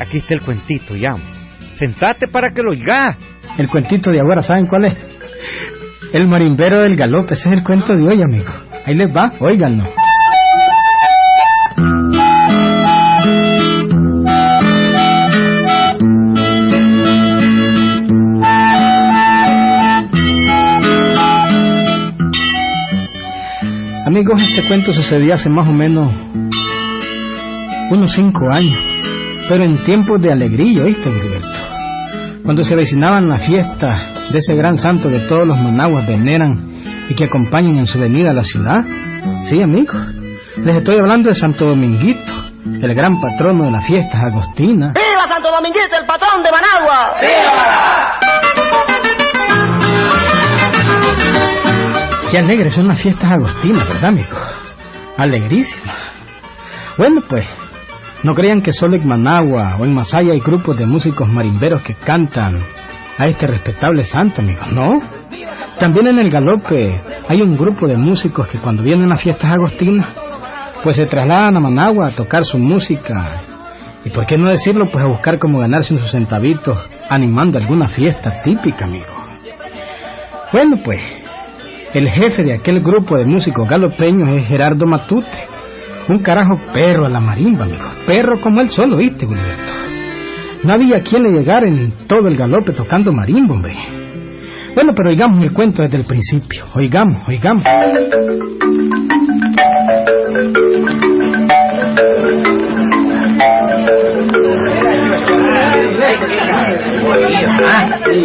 Aquí está el cuentito ya. Sentate para que lo oigas. El cuentito de ahora, ¿saben cuál es? El marimbero del galope, ese es el cuento de hoy, amigo. Ahí les va, óiganlo. Amigos, este cuento sucedía hace más o menos unos cinco años, pero en tiempos de alegría, ¿oíste, Gilberto? Cuando se avecinaban las fiestas de ese gran santo que todos los managuas veneran y que acompañan en su venida a la ciudad. Sí, amigos, les estoy hablando de Santo Dominguito, el gran patrono de las fiestas agostinas. ¡Viva Santo Dominguito, el patrón de Managua! ¡Viva! Qué alegres son las fiestas agostinas, ¿verdad, amigos? Alegrísimas. Bueno, pues, no crean que solo en Managua o en Masaya hay grupos de músicos marimberos que cantan a este respetable santo, amigos, ¿no? También en el galope hay un grupo de músicos que cuando vienen las fiestas agostinas, pues se trasladan a Managua a tocar su música. Y por qué no decirlo, pues a buscar cómo ganarse unos centavitos animando alguna fiesta típica, amigos. Bueno, pues, el jefe de aquel grupo de músicos galopeños es Gerardo Matute. Un carajo perro a la marimba, amigo. Perro como él solo, ¿viste, Gilberto? No había quien le llegara en todo el galope tocando marimba, hombre. Bueno, pero oigamos el cuento desde el principio. Oigamos, oigamos.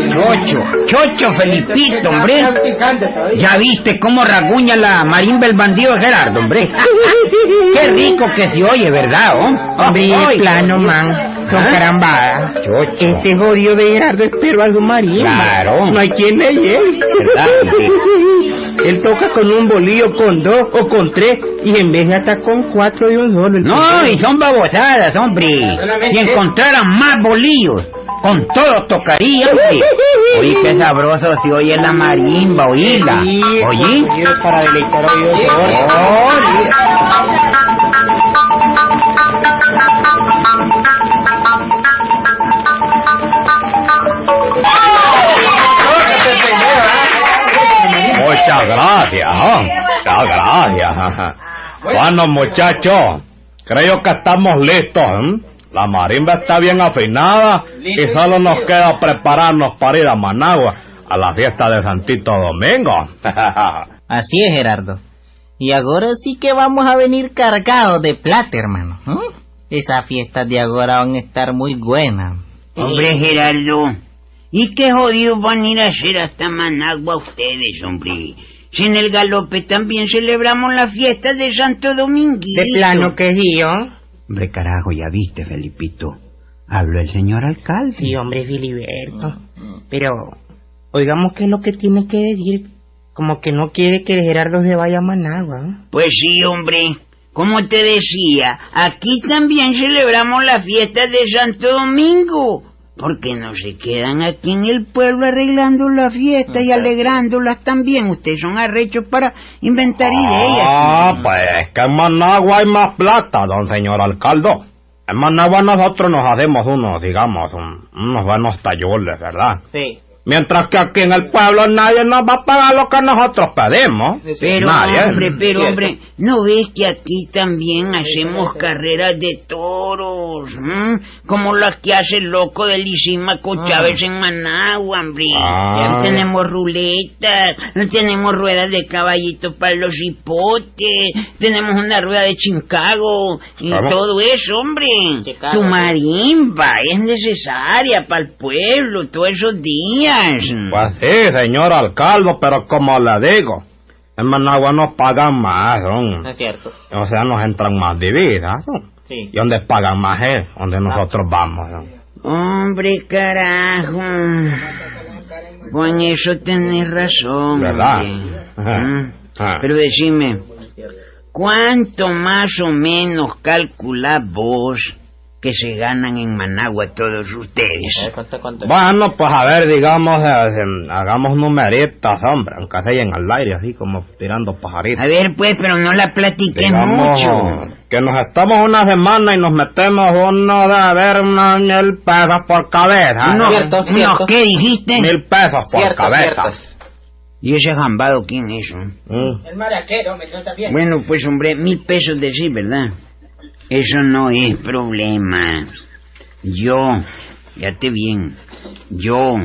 Chocho, Chocho Felipito, hombre. Ya viste cómo raguña la marimba el bandido Gerardo, hombre. Qué rico que se oye, ¿verdad, oh? Hombre, plano, man. Son ¿Ah? carambada. Chocho. Este jodido de Gerardo es algo marimba. Claro. No hay quien le llegue. Él toca con un bolillo, con dos o con tres, y en vez de hasta con cuatro de un solo. el No, primero. y son babosadas, hombre. Si encontraran más bolillos, con todos tocarían, hombre. Oye, qué sabroso se oye la marimba, oíla. Oye. oye, Para deleitar oídos Muchas gracias. Muchas gracias. Bueno, muchachos, creo que estamos listos. ¿eh? La marimba está bien afinada y solo nos queda prepararnos para ir a Managua a la fiesta de Santito Domingo. Así es, Gerardo. Y ahora sí que vamos a venir cargados de plata, hermano. ¿no? Esas fiestas de ahora van a estar muy buenas. Hombre, Gerardo, ¿y qué jodidos van a ir a hacer hasta Managua ustedes, hombre? Si en el galope también celebramos la fiesta de Santo Dominguito. De plano que ¿yo? Hombre, carajo, ya viste, Felipito. Habló el señor alcalde. Sí, hombre, Filiberto. Pero, oigamos qué es lo que tiene que decir. Como que no quiere que el Gerardo se vaya a Managua. ¿no? Pues sí, hombre. Como te decía, aquí también celebramos la fiesta de Santo Domingo. Porque no se quedan aquí en el pueblo arreglando la fiesta y alegrándolas también. Ustedes son arrechos para inventar ideas. Ah, pues es que en Managua hay más plata, don señor alcalde. En Managua nosotros nos hacemos unos, digamos, un- unos buenos tallules, ¿verdad? Sí. Mientras que aquí en el pueblo nadie nos va a pagar lo que nosotros pedimos. Pero, Nadie. hombre, pero, hombre, ¿no ves que aquí también hacemos carreras de toros? ¿m? Como las que hace el loco de Lisímaco Chávez en Managua, hombre. Ah. Tenemos ruletas, tenemos ruedas de caballito para los hipotes, tenemos una rueda de Chicago y ¿Cómo? todo eso, hombre. Chicago, Tu sí. marimba es necesaria para el pueblo todos esos días. Pues sí, señor alcalde, pero como le digo, en Managua nos pagan más, es cierto. o sea, nos entran más. Sí. Y donde pagan más es donde nosotros vamos. Hombre, carajo. Con eso tenés razón. ¿Verdad? Mm. Ah. Pero decime, ¿cuánto más o menos calculás vos que se ganan en Managua todos ustedes? Bueno, pues a ver, digamos, eh, eh, hagamos numeritas, hombre, aunque sea en el aire, así como tirando pajaritos. A ver, pues, pero no la platiques Digamos mucho. que nos estamos una semana y nos metemos uno de a ver unos mil pesos por cabeza. Cierto, unos, cierto. ¿Qué dijiste? Mil pesos por Cierto, cabeza. cierto. ¿Y ese jambado quién es? eh? El maraquero, me trata bien. Bueno, pues hombre, mil pesos de sí, ¿verdad? Eso no es problema. Yo, fíjate bien, yo,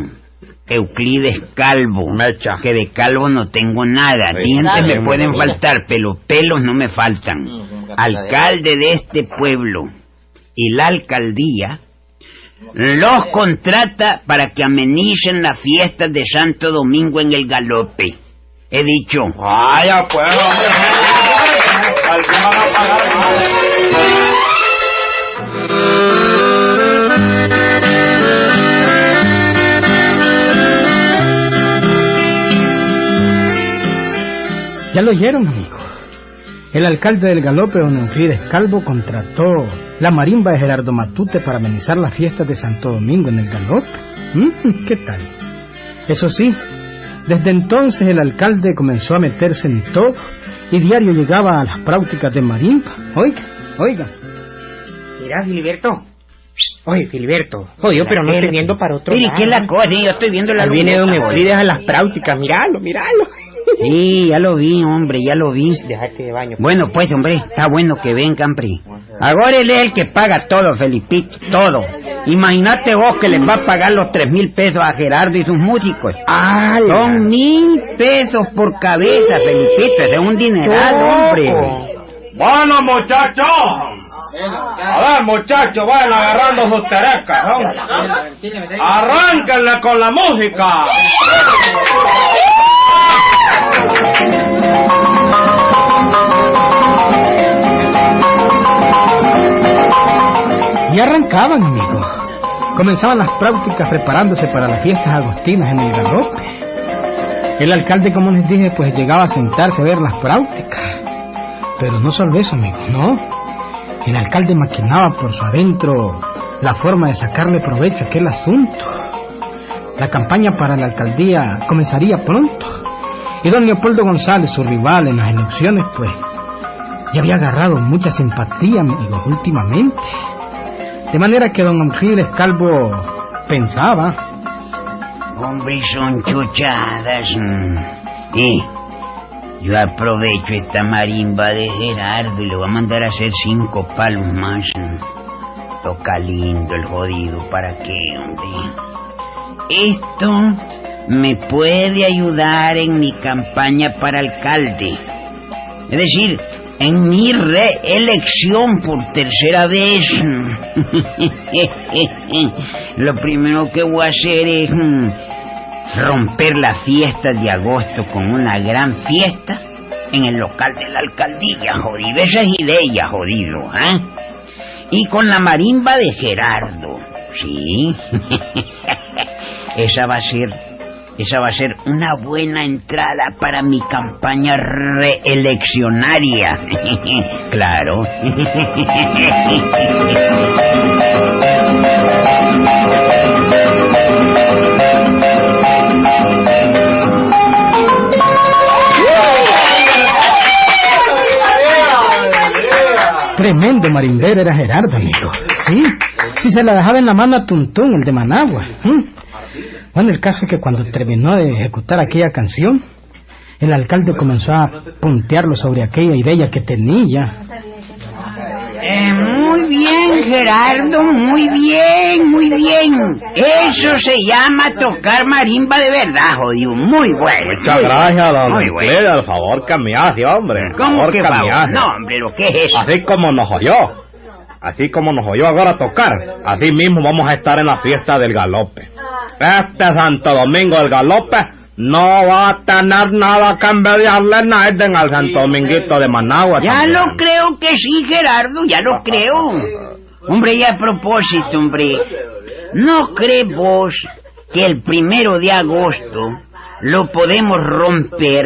Euclides Calvo, Mecha. que de calvo no tengo nada, Sí, dientes dale, me pueden mira. faltar, pero pelos no me faltan. Mm, Alcalde de este pueblo y la alcaldía los contrata para que amenicen las fiestas de Santo Domingo en el galope. He dicho, Vaya, pues, hombre. Lo oyeron, amigo. El alcalde del Galope, don Euclides Calvo, contrató la marimba de Gerardo Matute para amenizar las fiestas de Santo Domingo en el Galope. Mm, ¿Qué tal? Eso sí, desde entonces el alcalde comenzó a meterse en todo y diario llegaba a las prácticas de marimba. Oiga, oiga. Mira, Filiberto. Oye, Filiberto. Jodido, pero no estoy viendo para otro Mire, lado. ¿qué es la cosa? Yo estoy viendo la Ahí viene don Euclides a las prácticas. Míralo, míralo. Sí, ya lo vi, hombre, ya lo vi. De baño. Bueno, pues, hombre, está bueno que vengan, Pri. Ahora él es el que paga todo, Felipito, todo. Imagínate vos que les va a pagar los tres mil pesos a Gerardo y sus músicos. ¡Ah! Son mil pesos por cabeza, Felipito, ese es un dineral, hombre. Bueno, muchachos. A ver, muchachos, vayan agarrando sus terecas, ¿no? Arránquenle con la música. Y arrancaban, amigo. Comenzaban las prácticas preparándose para las fiestas agostinas en el Galope. El alcalde, como les dije, pues llegaba a sentarse a ver las prácticas. Pero no solo eso, amigo, no. El alcalde maquinaba por su adentro la forma de sacarle provecho a aquel asunto. La campaña para la alcaldía comenzaría pronto. Y don Leopoldo González, su rival en las elecciones, pues ya había agarrado mucha simpatía, amigos, últimamente. De manera que don Euclides Calvo pensaba, Hombre, son chuchadas. mm. Eh, yo aprovecho esta marimba de Gerardo y le voy a mandar a hacer cinco palos más. mm. Toca lindo el jodido, ¿para qué, hombre? Esto me puede ayudar en mi campaña para alcalde. Es decir, en mi reelección por tercera vez. Lo primero que voy a hacer es mm, romper la fiesta de agosto con una gran fiesta en el local de la alcaldía, jodido. Esa es idea, jodido, ¿ah? Y con la marimba de Gerardo, ¿sí? esa va a ser, esa va a ser una buena entrada para mi campaña reeleccionaria. claro. tremendo marimbero era Gerardo, amigo. Sí, si se la dejaba en la mano a Tuntún, el de Managua. ¿m? Bueno, el caso es que cuando terminó de ejecutar aquella canción, el alcalde comenzó a puntearlo sobre aquella idea que tenía. Eh, muy bien, Gerardo, muy bien, muy bien. Eso se llama tocar marimba de verdad, jodido. Muy bueno. Muchas muy gracias, don Muy bueno. El favor que me hace, hombre. el ¿Cómo favor que me hace. No, hombre, ¿lo que es eso? Así como nos oyó. Así como nos oyó ahora tocar. Así mismo vamos a estar en la fiesta del galope. Este Santo Domingo del galope no va a tener nada que envidiarle nadie en el Santo Dominguito de Managua. Ya también. lo creo que sí, Gerardo, ya lo creo. Hombre, y a propósito, hombre, ¿no crees vos que el primero de agosto lo podemos romper,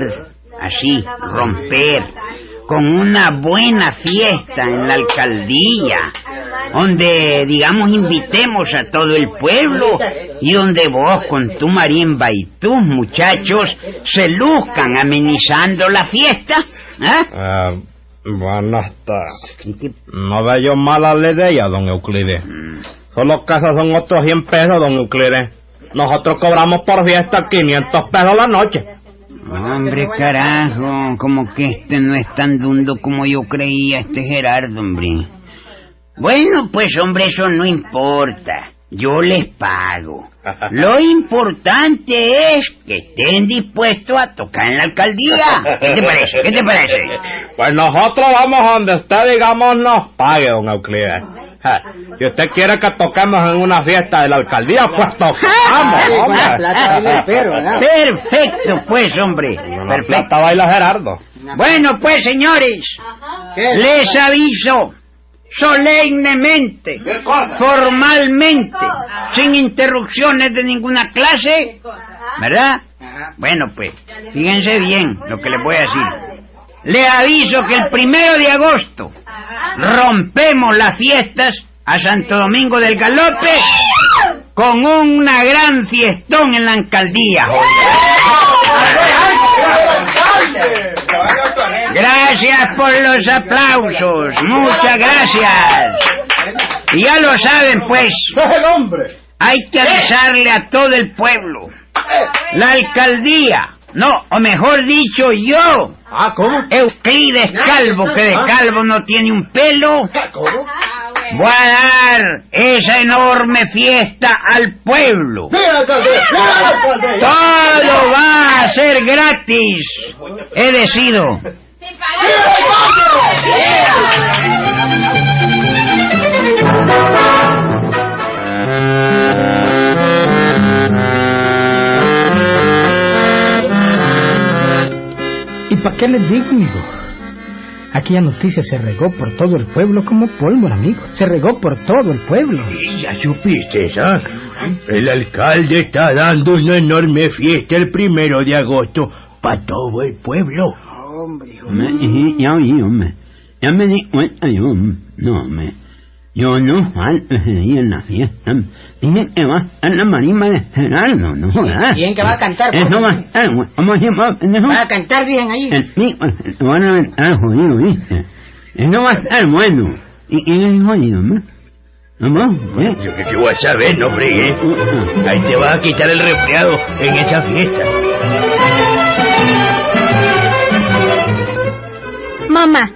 así, romper, con una buena fiesta en la alcaldía? donde, digamos, invitemos a todo el pueblo y donde vos con tu marimba y tus muchachos se luzcan amenizando la fiesta. ¿Ah? Eh, bueno, está. No veo mala la idea, don Euclides. Solo que esos son otros 100 pesos, don Euclides. Nosotros cobramos por fiesta 500 pesos la noche. Hombre, carajo, como que este no es tan dundo como yo creía, este Gerardo, hombre. Bueno, pues, hombre, eso no importa. Yo les pago. Lo importante es que estén dispuestos a tocar en la alcaldía. ¿Qué te parece? ¿Qué te parece? Pues nosotros vamos donde usted, digamos, nos pague, don Euclides. Si usted quiere que toquemos en una fiesta de la alcaldía, pues tocamos, hombre. Perfecto, pues, hombre. La Perfecto. plata baila Gerardo. Bueno, pues, señores, les aviso solemnemente, formalmente, sin interrupciones de ninguna clase, ¿verdad? Bueno, pues, fíjense bien lo que les voy a decir. Les aviso que el primero de agosto rompemos las fiestas a Santo Domingo del Galope con una gran fiestón en la alcaldía. Gracias por los aplausos, muchas gracias. Ya lo saben, pues. Hay que avisarle a todo el pueblo. La alcaldía, no, o mejor dicho yo. Ah, ¿cómo? Euclides Calvo, que de calvo no tiene un pelo. Voy a dar esa enorme fiesta al pueblo. Todo va a ser gratis. He decidido. Para qué les digo, amigo? Aquella noticia se regó por todo el pueblo como pólvora, amigo. Se regó por todo el pueblo. Ya supiste, ¿ah? El alcalde está dando una enorme fiesta el primero de agosto para todo el pueblo. Ya oí, hombre. Ya me di cuenta yo, hombre. No, hombre. Yo no falto ese día en la fiesta. Dije que va a estar la marimba de Gerardo, ¿no? jodas. ¿Quién que va a cantar? Eso va a estar, güey. ¿Cómo se llama? Va a cantar, dicen ahí. El pico, se van a aventar jodido, ¿viste? Eso va a estar bueno. ¿Y quién es jodido, hombre? ¿Vamos? ¿Eh? Yo que voy a saber, no fregues. Ahí te vas a quitar el resfriado en esa fiesta. Mamá,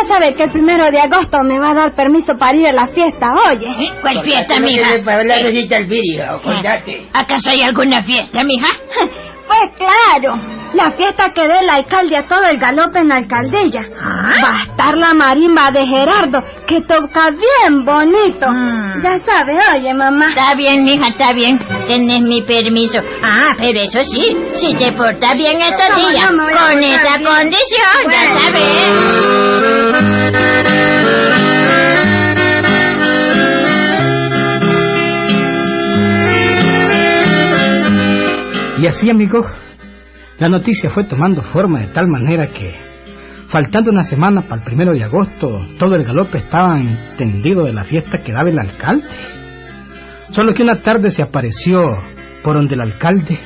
ya sabe que el primero de agosto me va a dar permiso para ir a la fiesta, oye. ¿Cuál fiesta, mija? Para la recita el vídeo, acordate. ¿Acaso hay alguna fiesta, mija? Pues claro, la fiesta que dé el alcalde a todo el galope en la alcaldía. Va a estar la marimba de Gerardo, que toca bien bonito. Mm. Ya sabe, oye, mamá. Está bien, mija, está bien. Tienes mi permiso. Ah, pero eso sí, si te portas bien estos ¿Cómo días, no con esa bien? condición, ya sabes. Y así, amigo, la noticia fue tomando forma de tal manera que, faltando una semana para el primero de agosto, todo el galope estaba entendido de la fiesta que daba el alcalde. Solo que una tarde se apareció por donde el alcalde,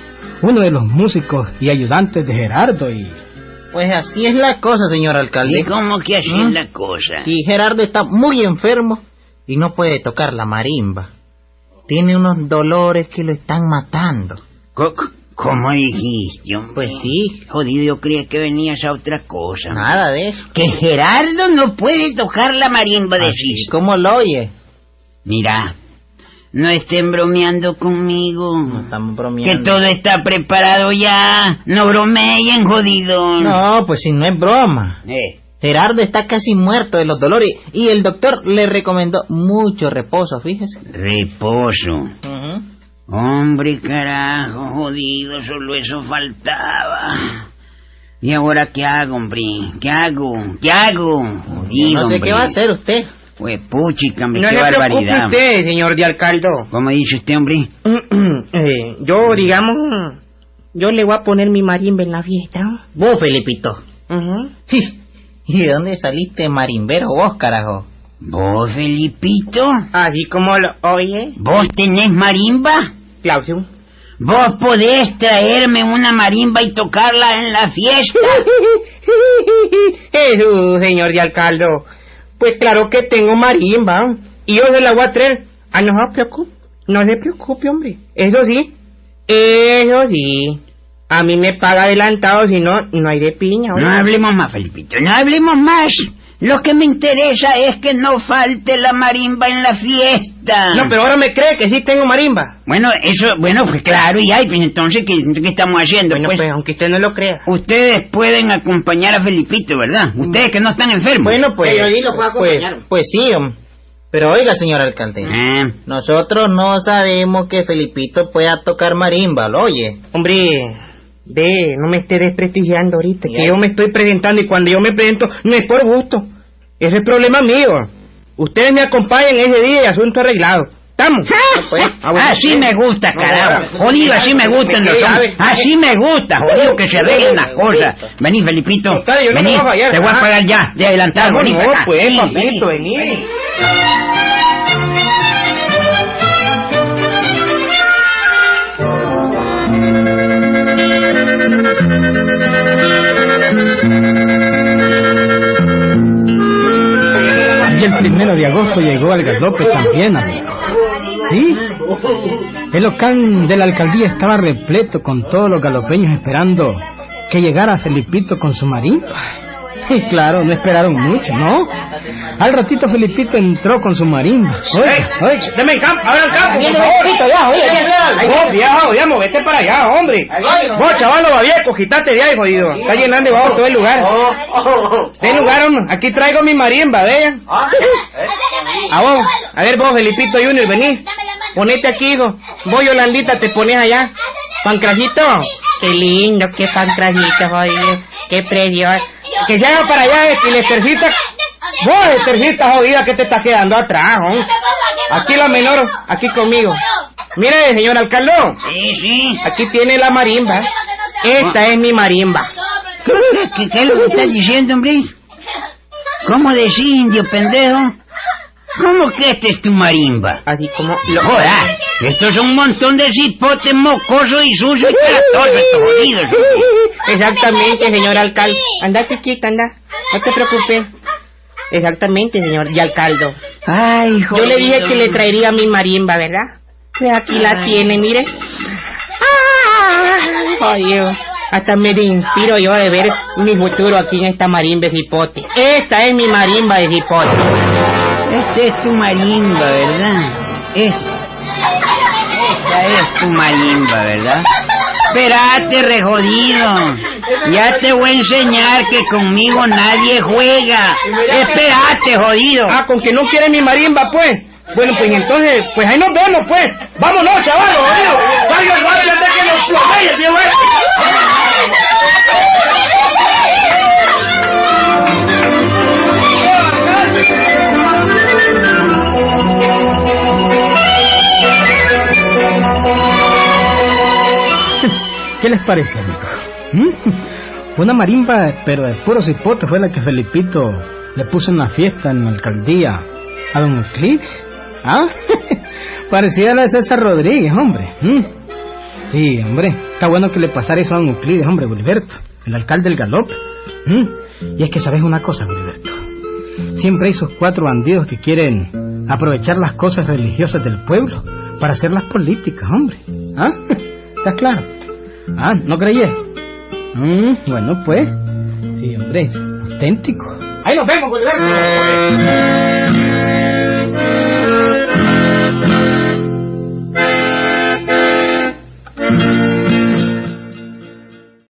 uno de los músicos y ayudantes de Gerardo, y Pues así es la cosa, señor alcalde. ¿Y cómo que así ¿Mm? es la cosa? Y Gerardo está muy enfermo y no puede tocar la marimba. Tiene unos dolores que lo están matando. Co- ¿Cómo dijiste, hombre? Pues sí, Jodido, yo creía que venías a otra cosa. nada de eso. Que Gerardo no puede tocar la marimba de Así como lo oye. Mira, no estén bromeando conmigo. No estamos que bromeando. todo está preparado ya. No bromeen, jodido. No, pues si no es broma. Eh, Gerardo está casi muerto de los dolores y el doctor le recomendó mucho reposo, fíjese. reposo. Hombre, carajo, jodido, solo eso faltaba. ¿Y ahora qué hago, hombre? ¿Qué hago? ¿Qué hago? Jodido, no sé hombre. qué va a hacer usted. Pues puchica, hombre, No qué le preocupe barbaridad. usted, señor de alcalde. ¿Cómo dice usted, hombre? Eh, yo, digamos, yo le voy a poner mi marimba en la fiesta. Vos, Felipito. Ujú. ¿Y de dónde saliste marimbero vos, carajo? ¿Vos, Felipito? Así como lo oye, ¿Vos tenés marimba? Claudio. ¿Vos podés traerme una marimba y tocarla en la fiesta? Jesús, señor de alcalde. Pues claro que tengo marimba. Y yo se la voy a traer. Ah, no se preocupe. No se preocupe, hombre. Eso sí. Eso sí. A mí me paga adelantado, si no, no hay de piña. No hablemos más, Felipito, no hablemos más. Lo que me interesa es que no falte la marimba en la fiesta. No, pero ahora me cree que sí tengo marimba. Bueno, eso, bueno, pues claro, y hay, pues entonces, ¿qué, qué estamos haciendo? Bueno, pues? pues aunque usted no lo crea. Ustedes pueden acompañar a Felipito, ¿verdad? Ustedes que no están enfermos. Bueno, pues. Pero lo puedo acompañar. Pues, Pues sí, hombre. Pero oiga, señor alcalde, Ah, nosotros no sabemos que Felipito pueda tocar marimba, ¿lo oye? hombre, ve, no me esté desprestigiando ahorita, que yo me estoy presentando y cuando yo me presento no es por gusto. Ese es problema mío. Ustedes me acompañan ese día y asunto arreglado. ¿Estamos? pues. así me gusta, carajo. Jodido, así me gustan los hombres. Así me gusta, jodido, que se arreglen las cosas. Vení, Felipito. Vení, te voy a pagar ya, de adelantado. Vení pues, papito, vení. De agosto llegó al galope también, amigo. Sí. El local de la alcaldía estaba repleto con todos los galopeños esperando que llegara Felipito con su marimba. Y claro, no esperaron mucho, ¿no? Al ratito Felipito entró con su marimba. Oiga, oiga. Deme en campo, abran campo, por favor. ya, oye, viejo, ya, movete para allá, hombre. Vos, chaval, va viejo, quítate de ahí, jodido. Está llenando de bajo todo el lugar. Den lugar, hombre. Aquí traigo mi marimba, vean. A vos, a ver vos, Felipito Junior, vení. Ponete aquí, hijo. Vos, Yolandita, te pones allá. Pancrajito. Qué lindo, qué pancrajito, jodido. Qué precioso. Que se haga para allá, este, y la estercita. Vos, estercita jodida, que te está quedando atrás, hombre. Aquí la menor, aquí conmigo. Mire, señor alcalde, Sí, sí. aquí tiene la marimba. Esta es mi marimba. ¿Qué, qué es lo que estás diciendo, hombre? ¿Cómo decís, indio pendejo? ¿Cómo que este es tu marimba? Así como lo... Joder, estos son un montón de cipotes mocosos y sucios y caratosos, estos jodidos. Exactamente, señor alcalde. Anda, chiquita, anda. No te preocupes. Exactamente, señor y alcalde. Ay, Yo joder. le dije que le traería mi marimba, ¿verdad? Pues aquí la tiene, mire. Ay, Dios. Hasta me inspiro yo de ver mi futuro aquí en esta marimba de hipote. Esta es mi marimba de hipote. Este es tu marimba, ¿verdad? Es... Esta es tu marimba, ¿verdad? Espérate, rejodido. Ya te voy a enseñar que conmigo nadie juega. Espérate, jodido. Ah, con que no quiere mi marimba, pues. Bueno, pues entonces, pues ahí nos vemos, pues. Vámonos, chavales, jodido. ¿Qué les parece, amigo? ¿Mm? Una marimba, pero de puros hipotes, fue la que Felipito le puso en la fiesta en la alcaldía a don Euclides. ¿Ah? Parecía la de César Rodríguez, hombre. ¿Mm? Sí, hombre. Está bueno que le pasara eso a don Euclides, hombre, Gilberto, el alcalde del Galope. ¿Mm? Y es que sabes una cosa, Gilberto. Siempre hay esos cuatro bandidos que quieren aprovechar las cosas religiosas del pueblo para hacerlas políticas, hombre. ¿Ah? ¿Estás claro? Ah, ¿no creía? Mm, bueno, pues. Sí, hombre, es auténtico. Ahí nos vemos, Goliberto.